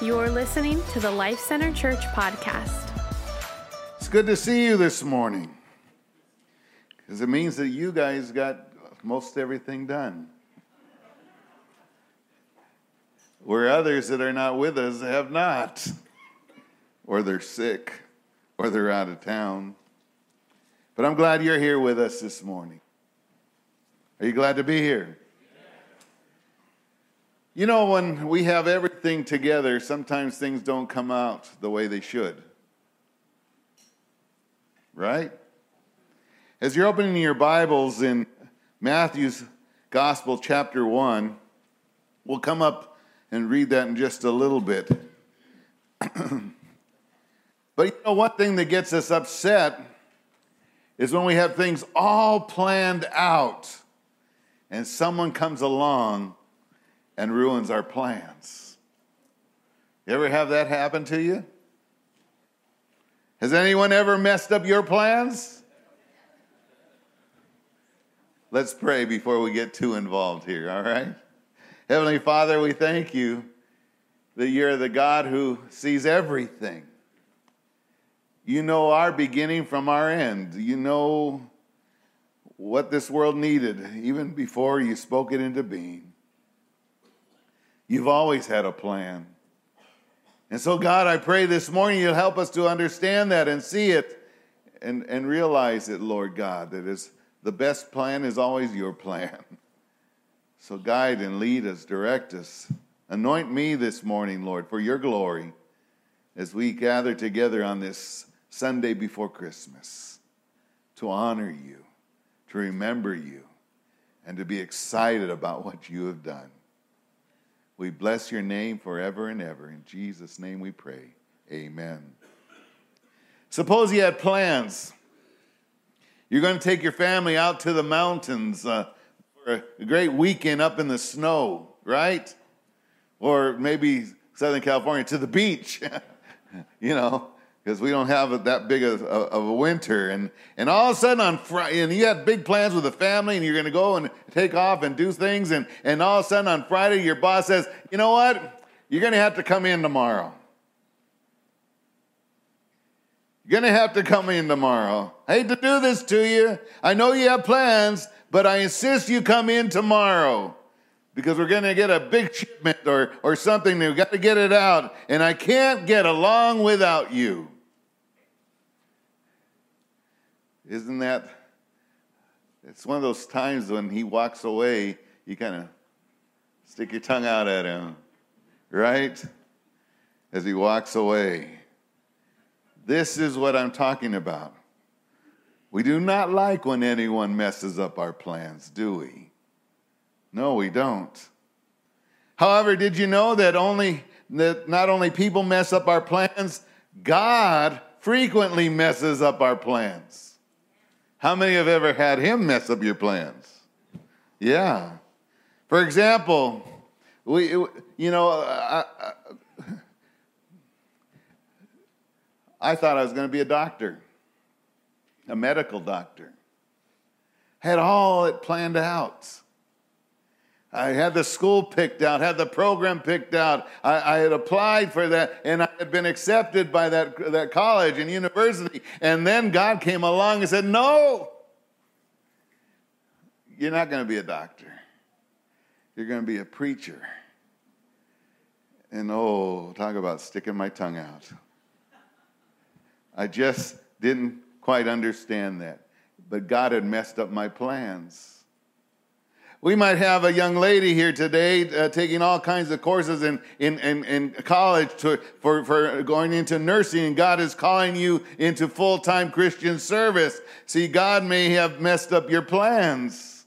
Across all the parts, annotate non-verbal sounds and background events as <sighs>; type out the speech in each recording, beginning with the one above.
You're listening to the Life Center Church podcast. It's good to see you this morning because it means that you guys got most everything done. Where others that are not with us have not, or they're sick, or they're out of town. But I'm glad you're here with us this morning. Are you glad to be here? You know, when we have everything together, sometimes things don't come out the way they should. Right? As you're opening your Bibles in Matthew's Gospel, chapter 1, we'll come up and read that in just a little bit. <clears throat> but you know, one thing that gets us upset is when we have things all planned out and someone comes along and ruins our plans. You ever have that happen to you? Has anyone ever messed up your plans? Let's pray before we get too involved here, all right? Heavenly Father, we thank you that you're the God who sees everything. You know our beginning from our end. You know what this world needed even before you spoke it into being. You've always had a plan. And so, God, I pray this morning you'll help us to understand that and see it and, and realize it, Lord God, that is the best plan is always your plan. So, guide and lead us, direct us. Anoint me this morning, Lord, for your glory as we gather together on this Sunday before Christmas to honor you to remember you, and to be excited about what you have done. We bless your name forever and ever. In Jesus' name we pray. Amen. Suppose you had plans. You're going to take your family out to the mountains uh, for a great weekend up in the snow, right? Or maybe Southern California to the beach, <laughs> you know because we don't have that big of, of, a winter. And, and all of a sudden on Friday, and you had big plans with the family and you're going to go and take off and do things. And, and all of a sudden on Friday, your boss says, you know what? You're going to have to come in tomorrow. You're going to have to come in tomorrow. I hate to do this to you. I know you have plans, but I insist you come in tomorrow because we're going to get a big shipment or, or something. We've got to get it out, and I can't get along without you. Isn't that? It's one of those times when he walks away, you kind of stick your tongue out at him, right? As he walks away. This is what I'm talking about. We do not like when anyone messes up our plans, do we? No, we don't. However, did you know that only that not only people mess up our plans, God frequently messes up our plans. How many have ever had him mess up your plans? Yeah. For example, we, you know, uh, I, I, I thought I was going to be a doctor, a medical doctor. Had all it planned out. I had the school picked out, had the program picked out. I, I, had applied for that, and I had been accepted by that, that college and university. And then God came along and said, No, you're not going to be a doctor. You're going to be a preacher. And oh, talk about sticking my tongue out. I just didn't quite understand that. But God had messed up my plans. We might have a young lady here today uh, taking all kinds of courses in, in, in, in college to, for, for going into nursing, and God is calling you into full time Christian service. See, God may have messed up your plans.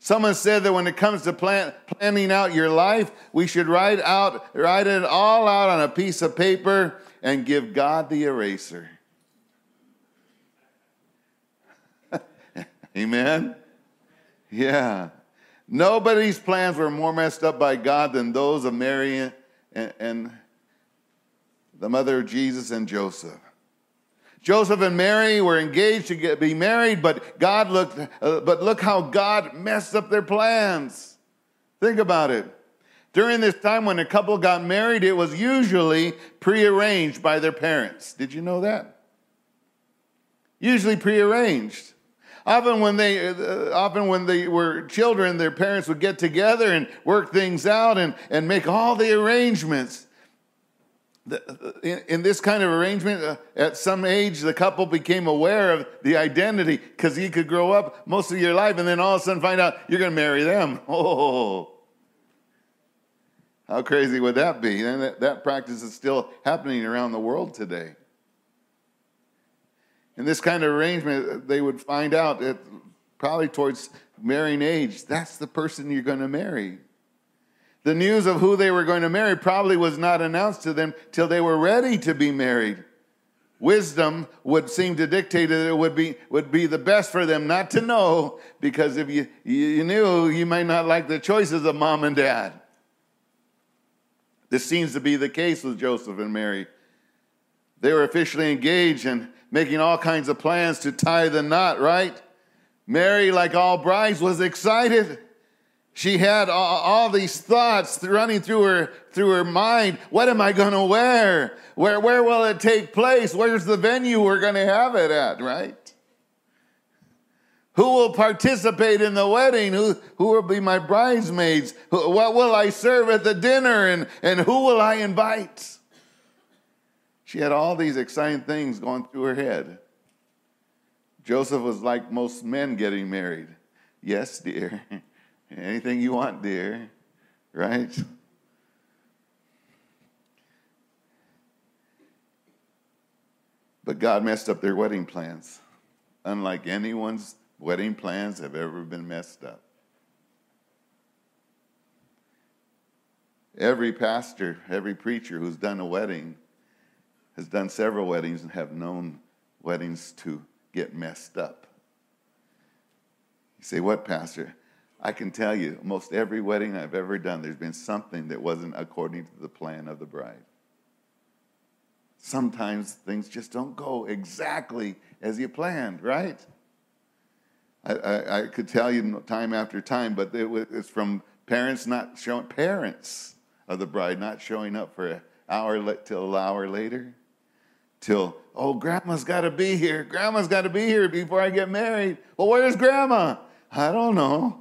Someone said that when it comes to plan, planning out your life, we should write, out, write it all out on a piece of paper and give God the eraser. <laughs> Amen? Yeah. Nobody's plans were more messed up by God than those of Mary and, and the mother of Jesus and Joseph. Joseph and Mary were engaged to get, be married, but God looked, uh, but look how God messed up their plans. Think about it. During this time when a couple got married, it was usually prearranged by their parents. Did you know that? Usually prearranged. Often when they, uh, often when they were children, their parents would get together and work things out and, and make all the arrangements. The, in, in, this kind of arrangement, uh, at some age, the couple became aware of the identity because you could grow up most of your life and then all of a sudden find out you're going to marry them. <laughs> Oh, how crazy would that be? And that, that practice is still happening around the world today. In this kind of arrangement, they would find out that probably towards marrying age, that's the person you're going to marry. The news of who they were going to marry probably was not announced to them till they were ready to be married. Wisdom would seem to dictate that it would be, would be the best for them not to know, because if you, you knew, you might not like the choices of mom and dad. This seems to be the case with Joseph and Mary. They were officially engaged and making all kinds of plans to tie the knot, right? Mary, like all brides, was excited. She had all, all these thoughts running through her through her mind. What am I going to wear? Where where will it take place? Where's the venue we're going to have it at? Right? Who will participate in the wedding? Who, who will be my bridesmaids? What will I serve at the dinner? And, and who will I invite? She had all these exciting things going through her head. Joseph was like most men getting married. Yes, dear. <laughs> Anything you want, dear. Right? But God messed up their wedding plans, unlike anyone's wedding plans have ever been messed up. Every pastor, every preacher who's done a wedding has done several weddings and have known weddings to get messed up. You say, What, Pastor? I can tell you, most every wedding I've ever done, there's been something that wasn't according to the plan of the bride. Sometimes things just don't go exactly as you planned, right? I, I, I could tell you time after time, but it was, it's from parents not showing parents of the bride not showing up for an hour till an hour later, till oh grandma's got to be here, grandma's got to be here before I get married. Well, where's grandma? I don't know.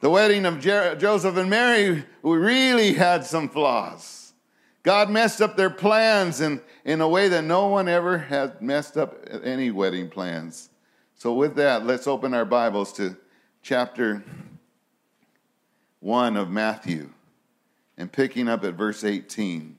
The wedding of Jer- Joseph and Mary really had some flaws. God messed up their plans in, in a way that no one ever has messed up any wedding plans. So, with that, let's open our Bibles to chapter 1 of Matthew and picking up at verse 18.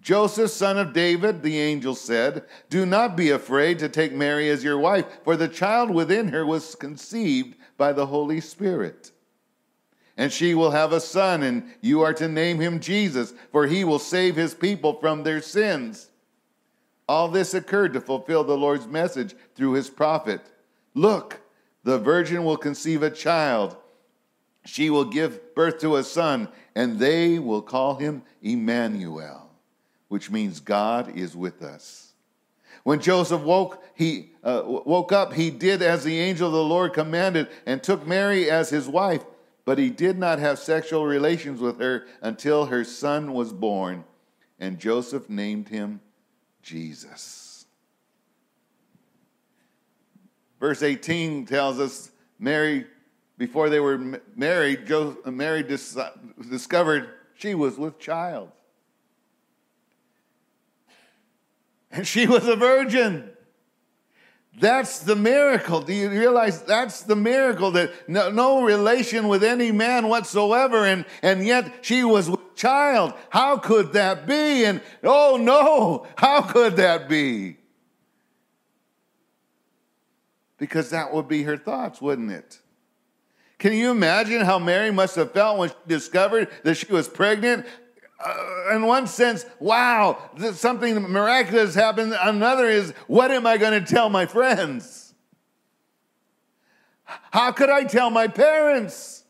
Joseph, son of David, the angel said, Do not be afraid to take Mary as your wife, for the child within her was conceived by the Holy Spirit. And she will have a son, and you are to name him Jesus, for he will save his people from their sins. All this occurred to fulfill the Lord's message through his prophet. Look, the virgin will conceive a child. She will give birth to a son, and they will call him Emmanuel which means God is with us. When Joseph woke, he uh, woke up, he did as the angel of the Lord commanded and took Mary as his wife, but he did not have sexual relations with her until her son was born, and Joseph named him Jesus. Verse 18 tells us Mary, before they were married, Mary discovered she was with child. And she was a virgin. That's the miracle. Do you realize that's the miracle that no, no, relation with any man whatsoever, and, and yet she was with child. How could that be? And oh no, how could that be? Because that would be her thoughts, wouldn't it? Can you imagine how Mary must have felt when she discovered that she was pregnant? Uh, in one sense, wow, something miraculous happened. Another is, what am I going to tell my friends? How could I tell my parents?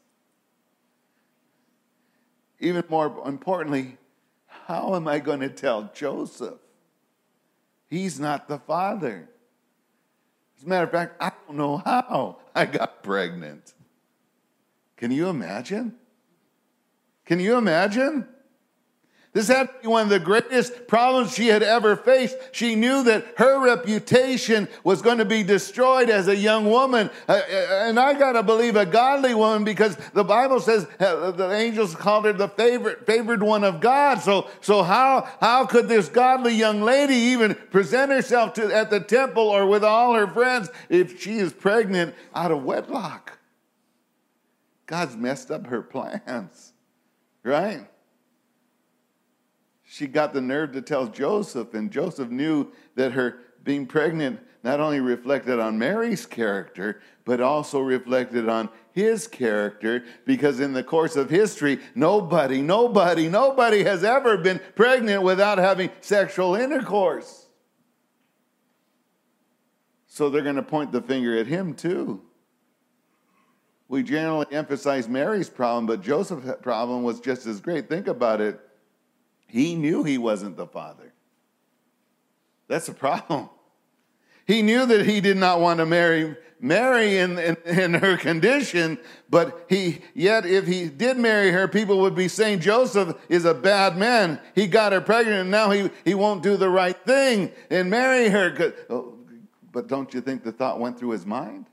Even more importantly, how am I going to tell Joseph? He's not the father. As a matter of fact, I don't know how I got pregnant. Can you imagine? Can you imagine? This had to be one of the greatest problems she had ever faced. She knew that her reputation was going to be destroyed as a young woman. Uh, uh, and I got to believe a godly woman because the Bible says uh, the angels called her the favorite, favored one of God. So, so how, how could this godly young lady even present herself to, at the temple or with all her friends if she is pregnant out of wedlock? God's messed up her <laughs> plans, right? She got the nerve to tell Joseph, and Joseph knew that her being pregnant not only reflected on Mary's character, but also reflected on his character because in the course of history, nobody, nobody, nobody has ever been pregnant without having sexual intercourse. So they're going to point the finger at him too. We generally emphasize Mary's problem, but Joseph's problem was just as great. Think about it. He knew he wasn't the father. That's a problem. He knew that he did not want to marry Mary in, in, in, her condition, but he yet if he did marry her, people would be saying Joseph is a bad man. He got her pregnant and now he, he won't do the right thing and marry her. Oh, but don't you think the thought went through his mind?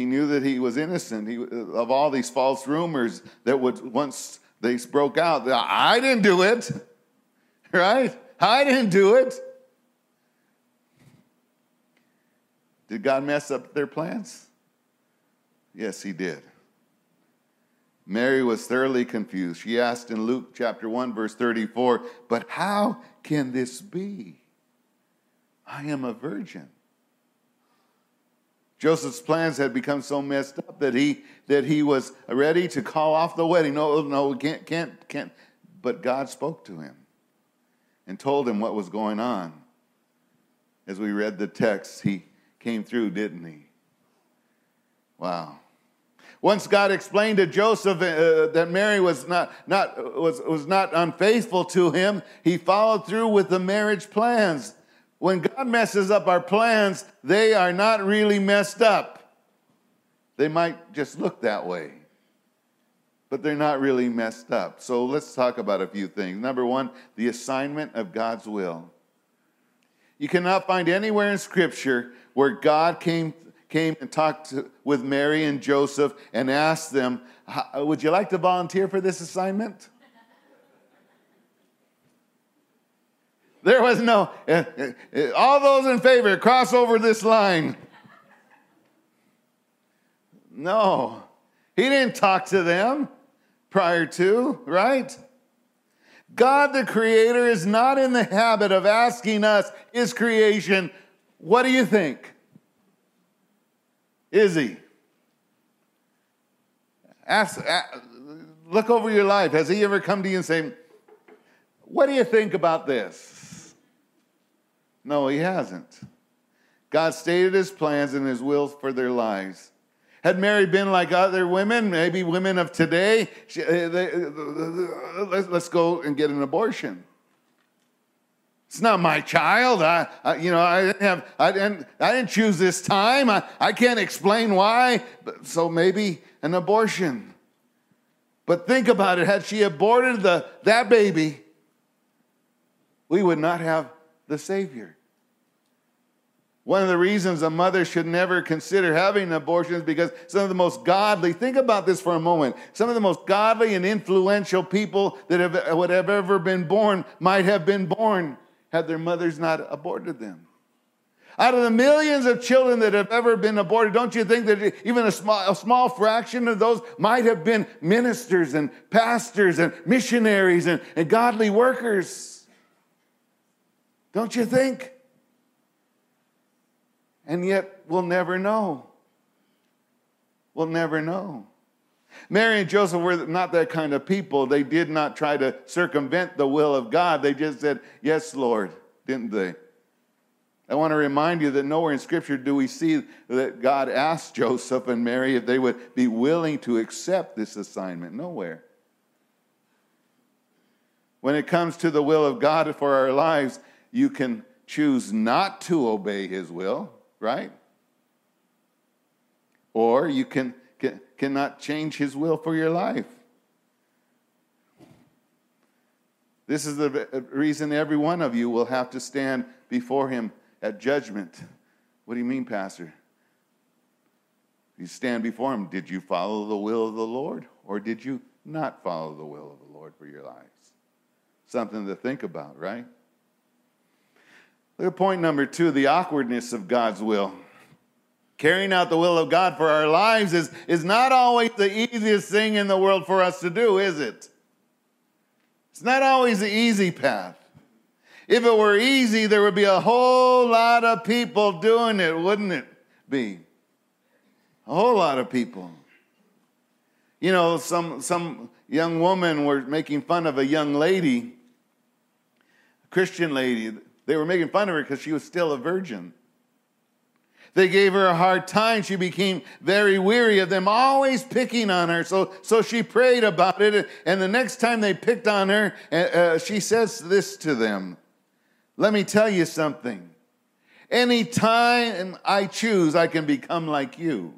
He knew that he was innocent he, of all these false rumors that would once they broke out. I didn't do it, <laughs> right? I didn't do it. Did God mess up their plans? Yes, he did. Mary was thoroughly confused. She asked in Luke chapter 1, verse 34, But how can this be? I am a virgin. Joseph's plans had become so messed up that he that he was ready to call off the wedding. No, no, can't, can't, can't. But God spoke to him and told him what was going on. As we read the text, he came through, didn't he? Wow. Once God explained to Joseph uh, that Mary was not, not, was, was not unfaithful to him, he followed through with the marriage plans. When God messes up our plans, they are not really messed up. They might just look that way, but they're not really messed up. So let's talk about a few things. Number one, the assignment of God's will. You cannot find anywhere in Scripture where God came, came and talked to, with Mary and Joseph and asked them, Would you like to volunteer for this assignment? There was no, uh, uh, all those in favor, cross over this line. No, he didn't talk to them prior to, right? God the Creator is not in the habit of asking us, His creation, what do you think? Is He? Ask, look over your life. Has He ever come to you and say, What do you think about this? No, he hasn't. God stated his plans and his will for their lives. Had Mary been like other women, maybe women of today, she, uh, they, uh, let's, let's go and get an abortion. It's not my child. I, I, you know, I didn't have, I didn't, I didn't choose this time. I, I can't explain why. But, so maybe an abortion. But think about it. Had she aborted the, that baby, we would not have the Savior. One of the reasons a mother should never consider having an abortion is because some of the most godly, think about this for a moment, some of the most godly and influential people that have, would have ever been born might have been born had their mothers not aborted them. Out of the millions of children that have ever been aborted, don't you think that even a small, a small fraction of those might have been ministers and pastors and missionaries and, and godly workers? Don't you think? And yet, we'll never know. We'll never know. Mary and Joseph were not that kind of people. They did not try to circumvent the will of God. They just said, Yes, Lord, didn't they? I want to remind you that nowhere in Scripture do we see that God asked Joseph and Mary if they would be willing to accept this assignment. Nowhere. When it comes to the will of God for our lives, you can choose not to obey His will, right? Or you can, can cannot change His will for your life. This is the uh, reason every one of you will have to stand before Him at judgment. What do you mean, Pastor? You stand before him. Did you follow the will of the Lord or did you not follow the will of the Lord for your lives? Something to think about, right? Look at point number two the awkwardness of God's will. Carrying out the will of God for our lives is, is not always the easiest thing in the world for us to do, is it? It's not always the easy path. If it were easy, there would be a whole lot of people doing it, wouldn't it be? A whole lot of people. You know, some, some young woman were making fun of a young lady, a Christian lady. They were making fun of her because she was still a virgin. They gave her a hard time. She became very weary of them always picking on her. So, so she prayed about it. And the next time they picked on her, uh, uh she says this to them let me tell you something. Anytime I choose, I can become like you.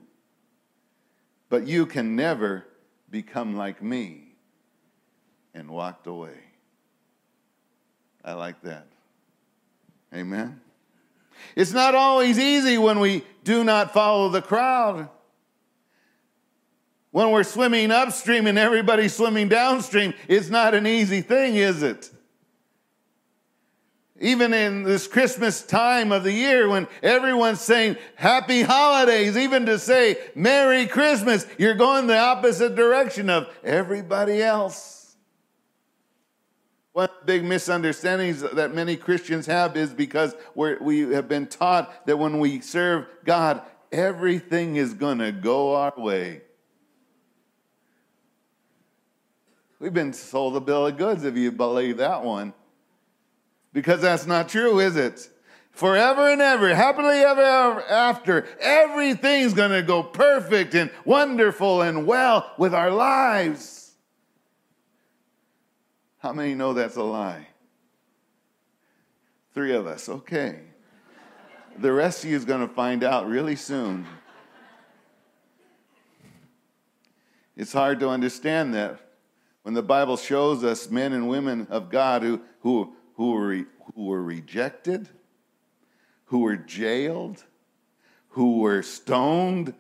But you can never become like me. And walked away. I like that. Amen. It's not always easy when we do not follow the crowd. When we're swimming upstream and everybody's swimming downstream, it's not an easy thing, is it? Even in this Christmas time of the year when everyone's saying happy holidays, even to say Merry Christmas, you're going the opposite direction of everybody else. One big misunderstandings that many Christians have is because we have been taught that when we serve God, everything is going to go our way. We've been sold a bill of goods if you believe that one. Because that's not true, is it? Forever and ever, happily ever after, everything's going to go perfect and wonderful and well with our lives. How many know that's a lie? Three of us, okay. The rest of you is going to find out really soon. It's hard to understand that when the Bible shows us men and women of God who, who who were, who were rejected, who were jailed, who were stoned,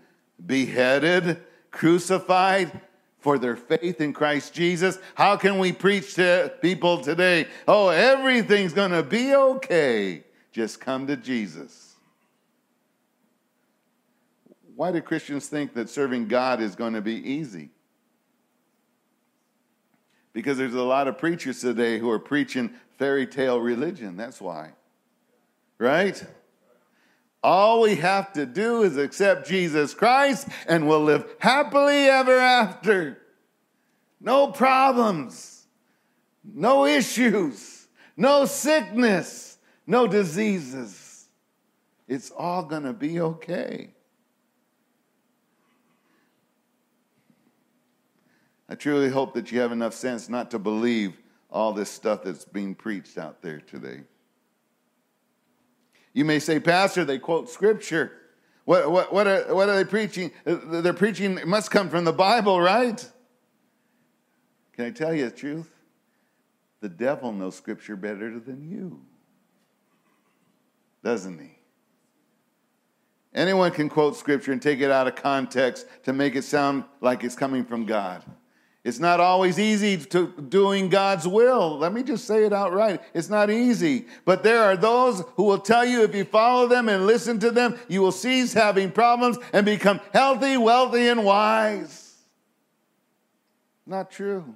beheaded, crucified for their faith in Christ Jesus. How can we preach to people today? Oh, everything's going to be okay. Just come to Jesus. Why do Christians think that serving God is going to be easy? Because there's a lot of preachers today who are preaching fairy tale religion. That's why. Right? All we have to do is accept Jesus Christ and we'll live happily ever after. No problems, no issues, no sickness, no diseases. It's all going to be okay. I truly hope that you have enough sense not to believe all this stuff that's being preached out there today. You may say, Pastor, they quote scripture. What, what, what, are, what are they preaching? They're preaching, it must come from the Bible, right? Can I tell you the truth? The devil knows scripture better than you, doesn't he? Anyone can quote scripture and take it out of context to make it sound like it's coming from God. It's not always easy to doing God's will. Let me just say it outright. It's not easy. But there are those who will tell you if you follow them and listen to them, you will cease having problems and become healthy, wealthy, and wise. Not true.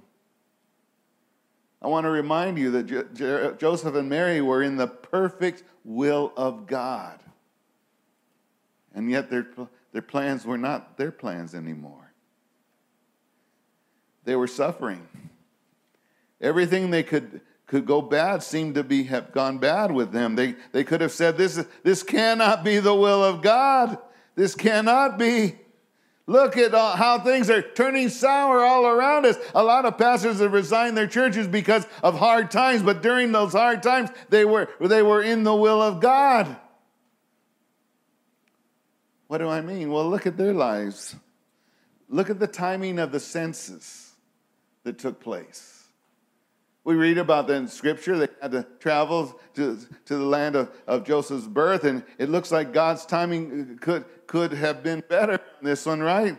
I want to remind you that Joseph and Mary were in the perfect will of God. And yet their, their plans were not their plans anymore. They were suffering. Everything they could, could go bad seemed to be, have gone bad with them. They, they could have said, this, this cannot be the will of God. This cannot be. Look at how things are turning sour all around us. A lot of pastors have resigned their churches because of hard times, but during those hard times, they were, they were in the will of God. What do I mean? Well, look at their lives. Look at the timing of the census that took place. We read about that in Scripture. They had to travel to, to the land of, of Joseph's birth, and it looks like God's timing could, could have been better this one, right?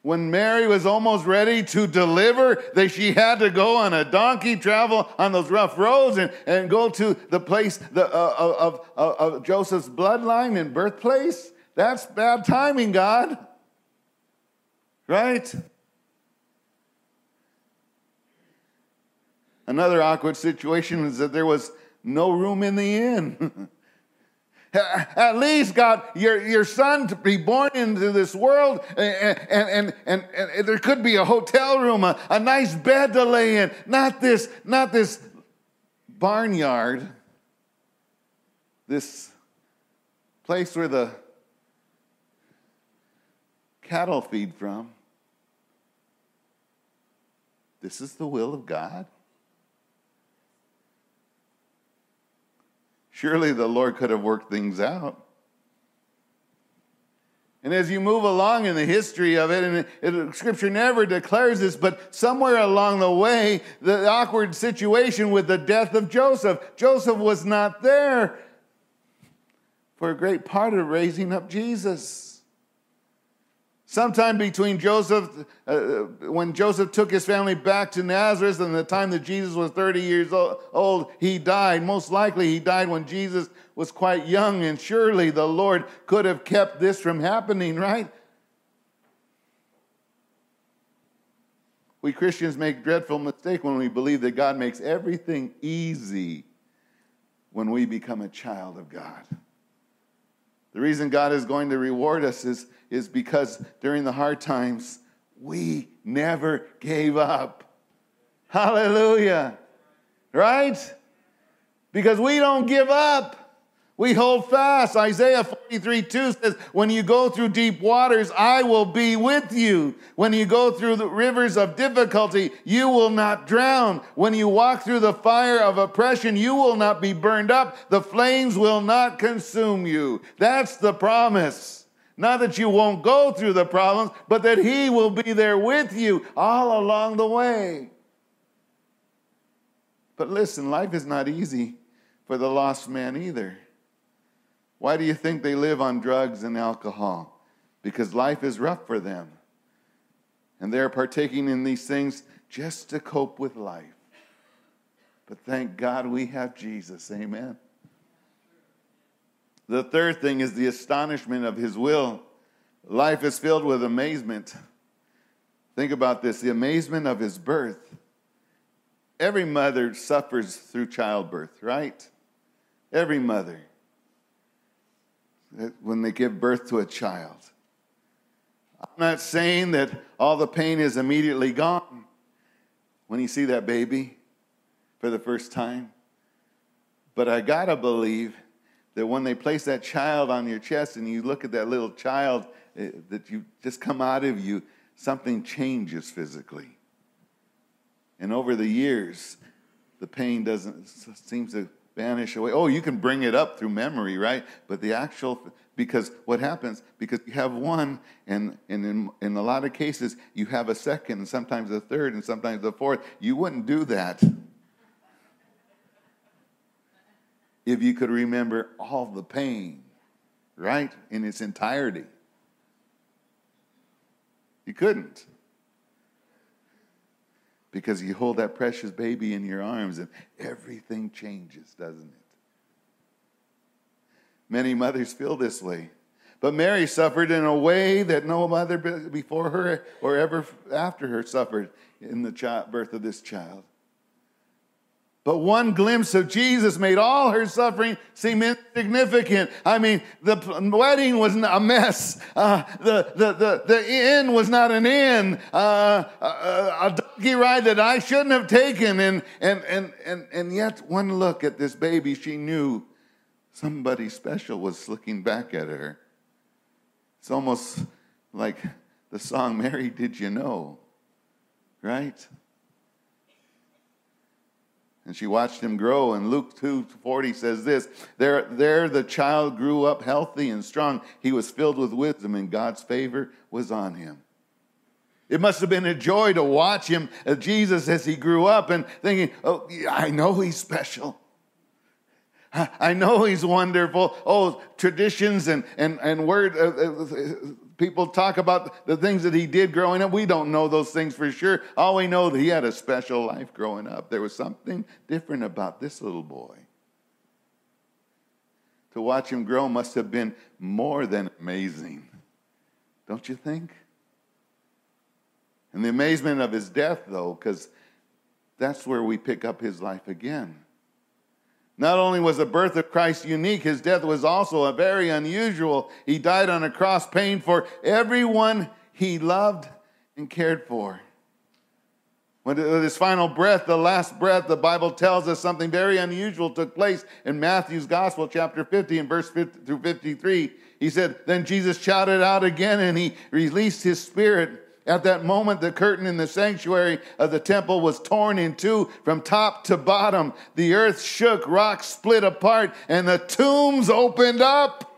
When Mary was almost ready to deliver, they, she had to go on a donkey, travel on those rough roads, and, and go to the place the, uh, of, of, of Joseph's bloodline and birthplace. That's bad timing, God. Right? Another awkward situation is that there was no room in the inn. <laughs> At least, God, your, your son to be born into this world, and, and, and, and, and there could be a hotel room, a, a nice bed to lay in, not this, not this barnyard, this place where the cattle feed from. This is the will of God. Surely the Lord could have worked things out. And as you move along in the history of it, and it, Scripture never declares this, but somewhere along the way, the awkward situation with the death of Joseph, Joseph was not there for a great part of raising up Jesus. Sometime between Joseph, uh, when Joseph took his family back to Nazareth and the time that Jesus was 30 years old, he died. Most likely, he died when Jesus was quite young, and surely the Lord could have kept this from happening, right? We Christians make dreadful mistake when we believe that God makes everything easy when we become a child of God. The reason God is going to reward us is, is because during the hard times, we never gave up. Hallelujah. Right? Because we don't give up. We hold fast. Isaiah 43 2 says, When you go through deep waters, I will be with you. When you go through the rivers of difficulty, you will not drown. When you walk through the fire of oppression, you will not be burned up. The flames will not consume you. That's the promise. Not that you won't go through the problems, but that He will be there with you all along the way. But listen, life is not easy for the lost man either. Why do you think they live on drugs and alcohol? Because life is rough for them. And they're partaking in these things just to cope with life. But thank God we have Jesus. Amen. The third thing is the astonishment of his will. Life is filled with amazement. Think about this the amazement of his birth. Every mother suffers through childbirth, right? Every mother when they give birth to a child. I'm not saying that all the pain is immediately gone when you see that baby for the first time. But I gotta believe that when they place that child on your chest and you look at that little child eh, that you just come out of you, something changes physically. And over the years, the pain doesn't seems to vanish away. Oh, you can bring it up through memory, right? But the actual, because what happens, because you have one, and, and in, in a lot of cases, you have a second, and sometimes a third, and sometimes a fourth. You wouldn't do that if you could remember all the pain, right? In its entirety. You couldn't because you hold that precious baby in your arms and everything changes, doesn't it? Many mothers feel this way. But Mary suffered in a way that no mother before her or ever after her suffered in the birth of this child. But one glimpse of Jesus made all her suffering seem insignificant. I mean, the wedding was a mess. Uh, the, the, the, the inn was not an inn. Uh, a, a donkey ride that I shouldn't have taken. And, and, and, and, and yet, one look at this baby, she knew somebody special was looking back at her. It's almost like the song, Mary, Did You Know? Right? And she watched him grow. And Luke 2:40 says this, there, there the child grew up healthy and strong. He was filled with wisdom, and God's favor was on him. It must have been a joy to watch him, uh, Jesus, as he grew up and thinking, oh, I know he's special. I know he's wonderful. Oh, traditions and, and, and word, uh, uh, people talk about the things that he did growing up. We don't know those things for sure. All we know that he had a special life growing up. There was something different about this little boy. To watch him grow must have been more than amazing. Don't you think? And the amazement of his death, though, because that's where we pick up his life again. Not only was the birth of Christ unique, his death was also a very unusual. He died on a cross, paying for everyone he loved and cared for. When his final breath, the last breath, the Bible tells us something very unusual took place in Matthew's Gospel, chapter 50, and verse 50 through 53. He said, Then Jesus shouted out again and he released his spirit. At that moment, the curtain in the sanctuary of the temple was torn in two from top to bottom. The earth shook, rocks split apart, and the tombs opened up.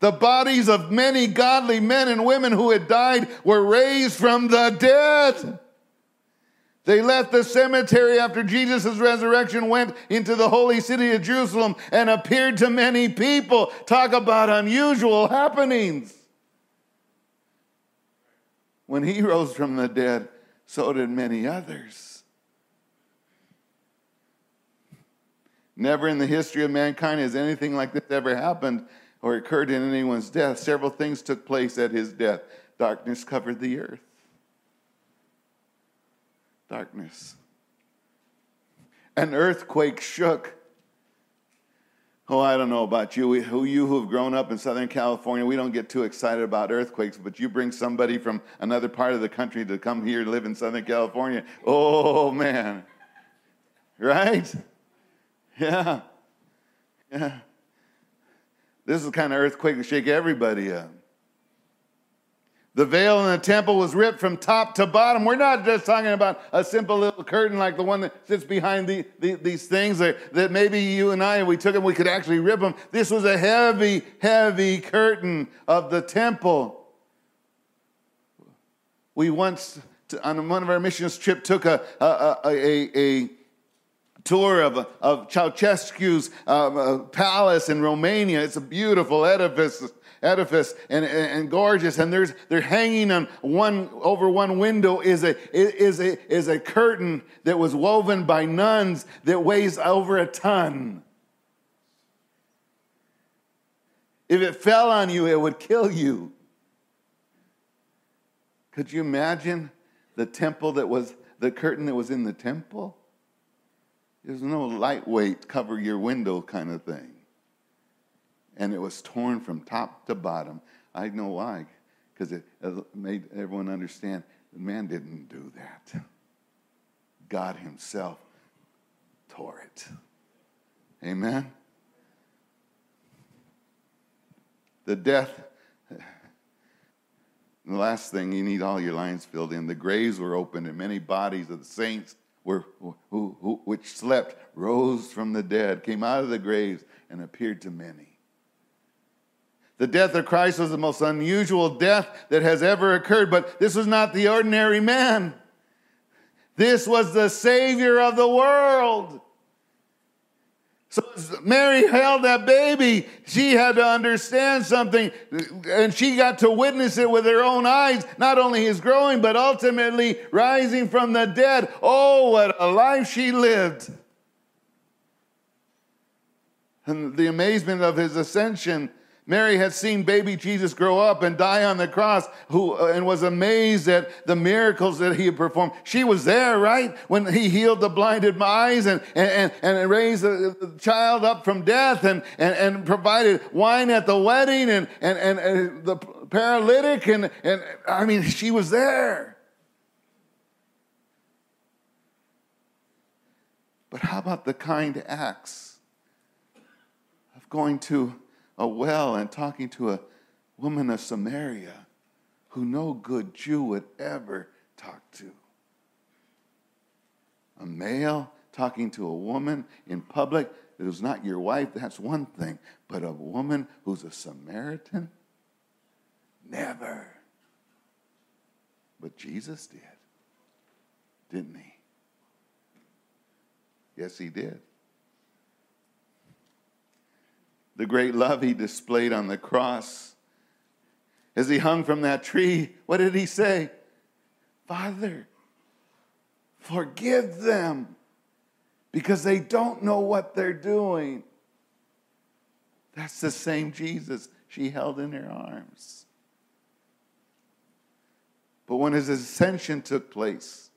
The bodies of many godly men and women who had died were raised from the dead. They left the cemetery after Jesus' resurrection, went into the holy city of Jerusalem, and appeared to many people. Talk about unusual happenings. When he rose from the dead, so did many others. Never in the history of mankind has anything like this ever happened or occurred in anyone's death. Several things took place at his death. Darkness covered the earth. Darkness. An earthquake shook Oh, I don't know about you. We, who you who have grown up in Southern California, we don't get too excited about earthquakes, but you bring somebody from another part of the country to come here to live in Southern California. Oh man. Right? Yeah. Yeah. This is the kind of earthquake to shake everybody up. The veil in the temple was ripped from top to bottom. We're not just talking about a simple little curtain like the one that sits behind the, the, these things that, that maybe you and I, if we took them, we could actually rip them. This was a heavy, heavy curtain of the temple. We once, on one of our missions trip, took a, a, a, a tour of, of Ceausescu's uh, palace in Romania. It's a beautiful edifice edifice and, and, and, gorgeous. And there's they're hanging on one over one window is a is a is a curtain that was woven by nuns that weighs over a ton. If it fell on you, it would kill you. Could you imagine the temple that was the curtain that was in the temple? There's no lightweight cover your window kind of thing and it was torn from top to bottom. I know why, because it made everyone understand man didn't do that. God Himself tore it. Amen. The death, <sighs> the last thing, you need all your lines filled in. The graves were opened, and many bodies of the saints were, who, who, which slept rose from the dead, came out of the graves, and appeared to many. The death of Christ was the most unusual death that has ever occurred, but this was not the ordinary man. This was the Savior of the world. So Mary held that baby. She had to understand something, and she got to witness it with her own eyes. Not only his growing, but ultimately rising from the dead. Oh, what a life she lived! And the amazement of his ascension Mary had seen baby Jesus grow up and die on the cross who, uh, and was amazed at the miracles that he had performed. She was there, right? When he healed the blinded eyes and, and, and raised the child up from death and, and, and provided wine at the wedding and, and, and, and the paralytic. And, and I mean, she was there. But how about the kind acts of going to a well and talking to a woman of Samaria who no good Jew would ever talk to. A male talking to a woman in public is not your wife, that's one thing. But a woman who's a Samaritan? Never. But Jesus did, didn't he? Yes, he did. The great love he displayed on the cross. As he hung from that tree, what did he say? Father, forgive them because they don't know what they're doing. That's the same Jesus she held in her arms. But when his ascension took place,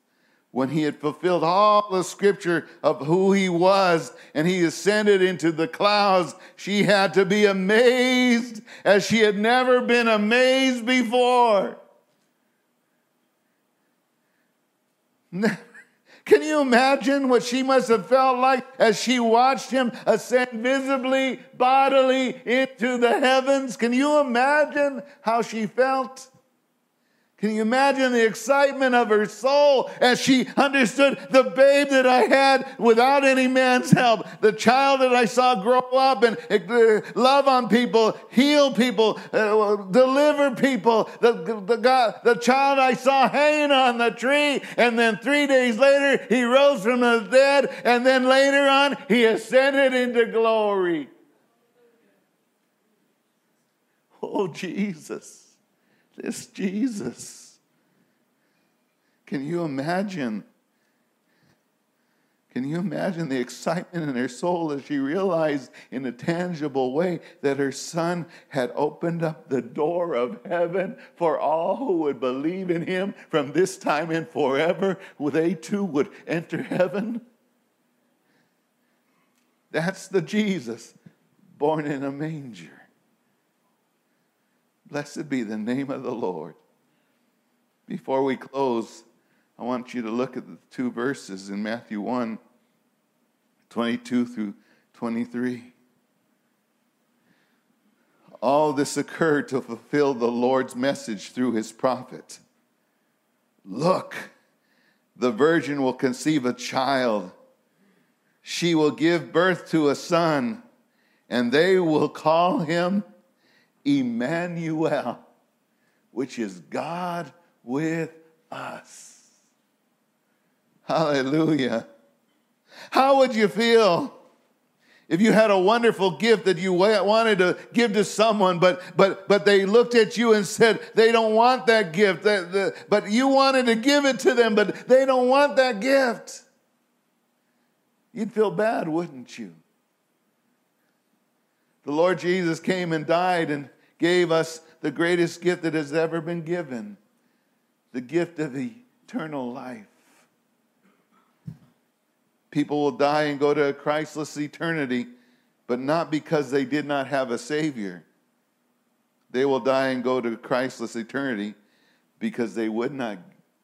when he had fulfilled all the scripture of who he was and he ascended into the clouds, she had to be amazed as she had never been amazed before. <laughs> Can you imagine what she must have felt like as she watched him ascend visibly, bodily into the heavens? Can you imagine how she felt? Can you imagine the excitement of her soul as she understood the babe that I had without any man's help, the child that I saw grow up and uh, love on people, heal people, uh, deliver people, the, the, God, the child I saw hanging on the tree, and then three days later he rose from the dead, and then later on he ascended into glory. Oh, Jesus. This Jesus. Can you imagine? Can you imagine the excitement in her soul as she realized in a tangible way that her son had opened up the door of heaven for all who would believe in him from this time and forever? They too would enter heaven. That's the Jesus born in a manger. Blessed be the name of the Lord. Before we close, I want you to look at the two verses in Matthew 1 22 through 23. All this occurred to fulfill the Lord's message through his prophet. Look, the virgin will conceive a child. She will give birth to a son, and they will call him Emmanuel, which is God with us. Hallelujah. How would you feel if you had a wonderful gift that you wanted to give to someone, but but but they looked at you and said they don't want that gift, but you wanted to give it to them, but they don't want that gift? You'd feel bad, wouldn't you? The Lord Jesus came and died and gave us the greatest gift that has ever been given the gift of eternal life. People will die and go to a Christless eternity, but not because they did not have a Savior. They will die and go to Christless eternity because they would not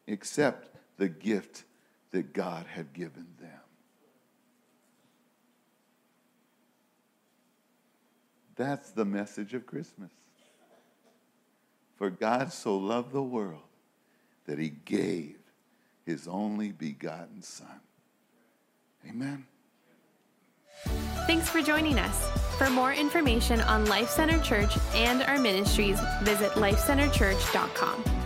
accept the gift that God had given them. That's the message of Christmas. For God so loved the world that he gave his only begotten Son. Amen. Thanks for joining us. For more information on Life Center Church and our ministries, visit lifecenterchurch.com.